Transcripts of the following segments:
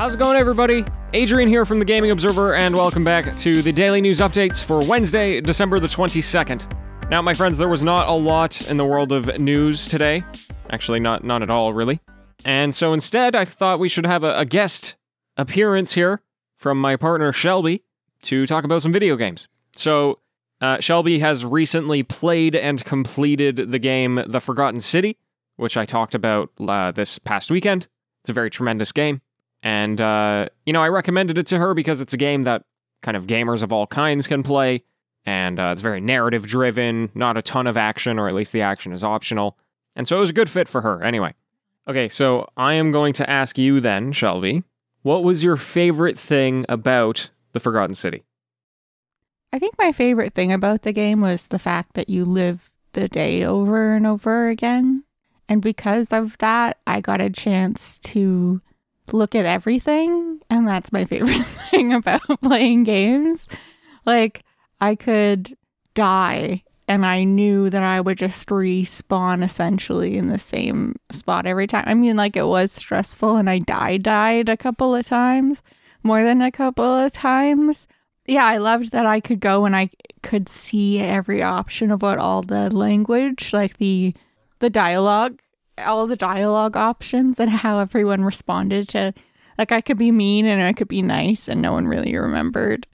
How's it going, everybody? Adrian here from the Gaming Observer, and welcome back to the daily news updates for Wednesday, December the 22nd. Now, my friends, there was not a lot in the world of news today. Actually, not not at all, really. And so instead, I thought we should have a, a guest appearance here from my partner Shelby to talk about some video games. So, uh, Shelby has recently played and completed the game The Forgotten City, which I talked about uh, this past weekend. It's a very tremendous game. And, uh, you know, I recommended it to her because it's a game that kind of gamers of all kinds can play. And uh, it's very narrative driven, not a ton of action, or at least the action is optional. And so it was a good fit for her. Anyway. Okay, so I am going to ask you then, Shelby, what was your favorite thing about The Forgotten City? I think my favorite thing about the game was the fact that you live the day over and over again. And because of that, I got a chance to look at everything. And that's my favorite thing about playing games. Like, I could die and I knew that I would just respawn essentially in the same spot every time. I mean, like, it was stressful and I died, died a couple of times, more than a couple of times. Yeah, I loved that I could go and I could see every option about all the language, like the the dialogue all the dialogue options and how everyone responded to like I could be mean and I could be nice and no one really remembered.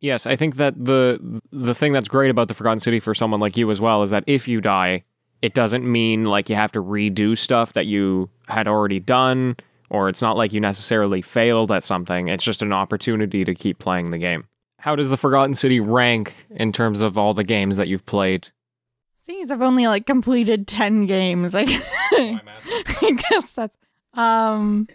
Yes, I think that the the thing that's great about the Forgotten City for someone like you as well is that if you die, it doesn't mean like you have to redo stuff that you had already done or it's not like you necessarily failed at something. It's just an opportunity to keep playing the game. How does the Forgotten City rank in terms of all the games that you've played? As I've only like completed 10 games, like I guess that's um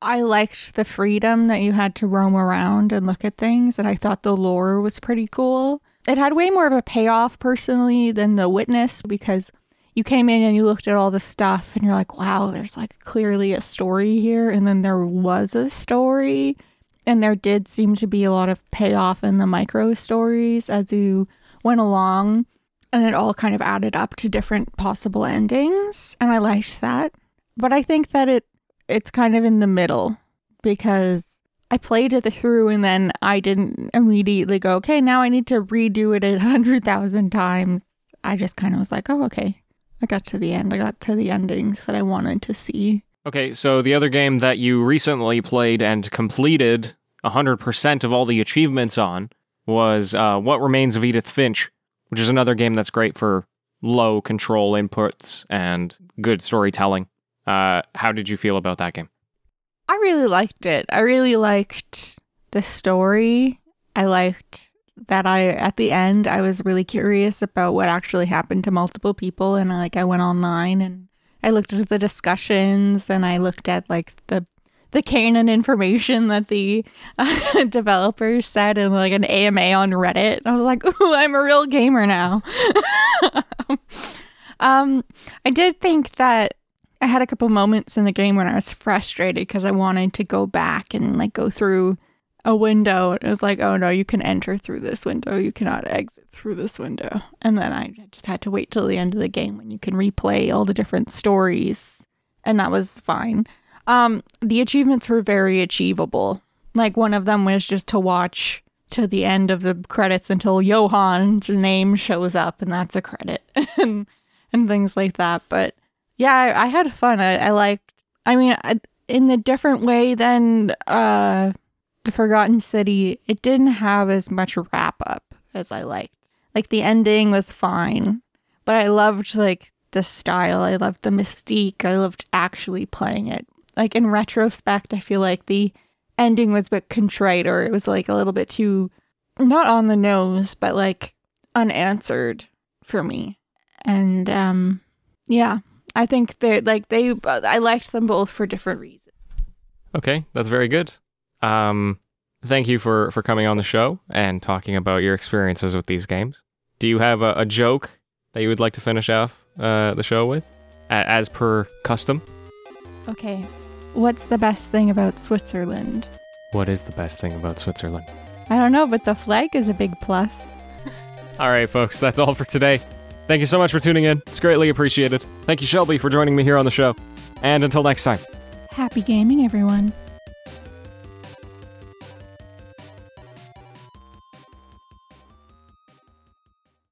I liked the freedom that you had to roam around and look at things and I thought the lore was pretty cool. It had way more of a payoff personally than The Witness because you came in and you looked at all the stuff and you're like, wow, there's like clearly a story here. And then there was a story. And there did seem to be a lot of payoff in the micro stories as you went along and it all kind of added up to different possible endings and i liked that. But i think that it it's kind of in the middle because i played it through and then i didn't immediately go okay now i need to redo it a hundred thousand times. I just kind of was like oh okay. I got to the end. I got to the endings that i wanted to see. Okay, so the other game that you recently played and completed 100% of all the achievements on was uh, What Remains of Edith Finch which is another game that's great for low control inputs and good storytelling. Uh, how did you feel about that game? I really liked it. I really liked the story. I liked that I at the end I was really curious about what actually happened to multiple people and like I went online and I looked at the discussions and I looked at like the the canon information that the uh, developers said in like an AMA on Reddit. I was like, "Ooh, I'm a real gamer now." um, I did think that I had a couple moments in the game when I was frustrated because I wanted to go back and like go through a window. It was like, "Oh no, you can enter through this window. You cannot exit through this window." And then I just had to wait till the end of the game when you can replay all the different stories, and that was fine. Um, the achievements were very achievable. Like one of them was just to watch to the end of the credits until Johan's name shows up, and that's a credit, and and things like that. But yeah, I, I had fun. I, I liked. I mean, I, in a different way than uh, the Forgotten City, it didn't have as much wrap up as I liked. Like the ending was fine, but I loved like the style. I loved the mystique. I loved actually playing it like in retrospect, I feel like the ending was a bit contrite or it was like a little bit too not on the nose, but like unanswered for me. And um yeah, I think they like they I liked them both for different reasons. Okay, that's very good. Um thank you for for coming on the show and talking about your experiences with these games. Do you have a, a joke that you would like to finish off uh, the show with, a- as per custom? Okay, What's the best thing about Switzerland? What is the best thing about Switzerland? I don't know, but the flag is a big plus. all right, folks, that's all for today. Thank you so much for tuning in. It's greatly appreciated. Thank you, Shelby, for joining me here on the show. And until next time, happy gaming, everyone.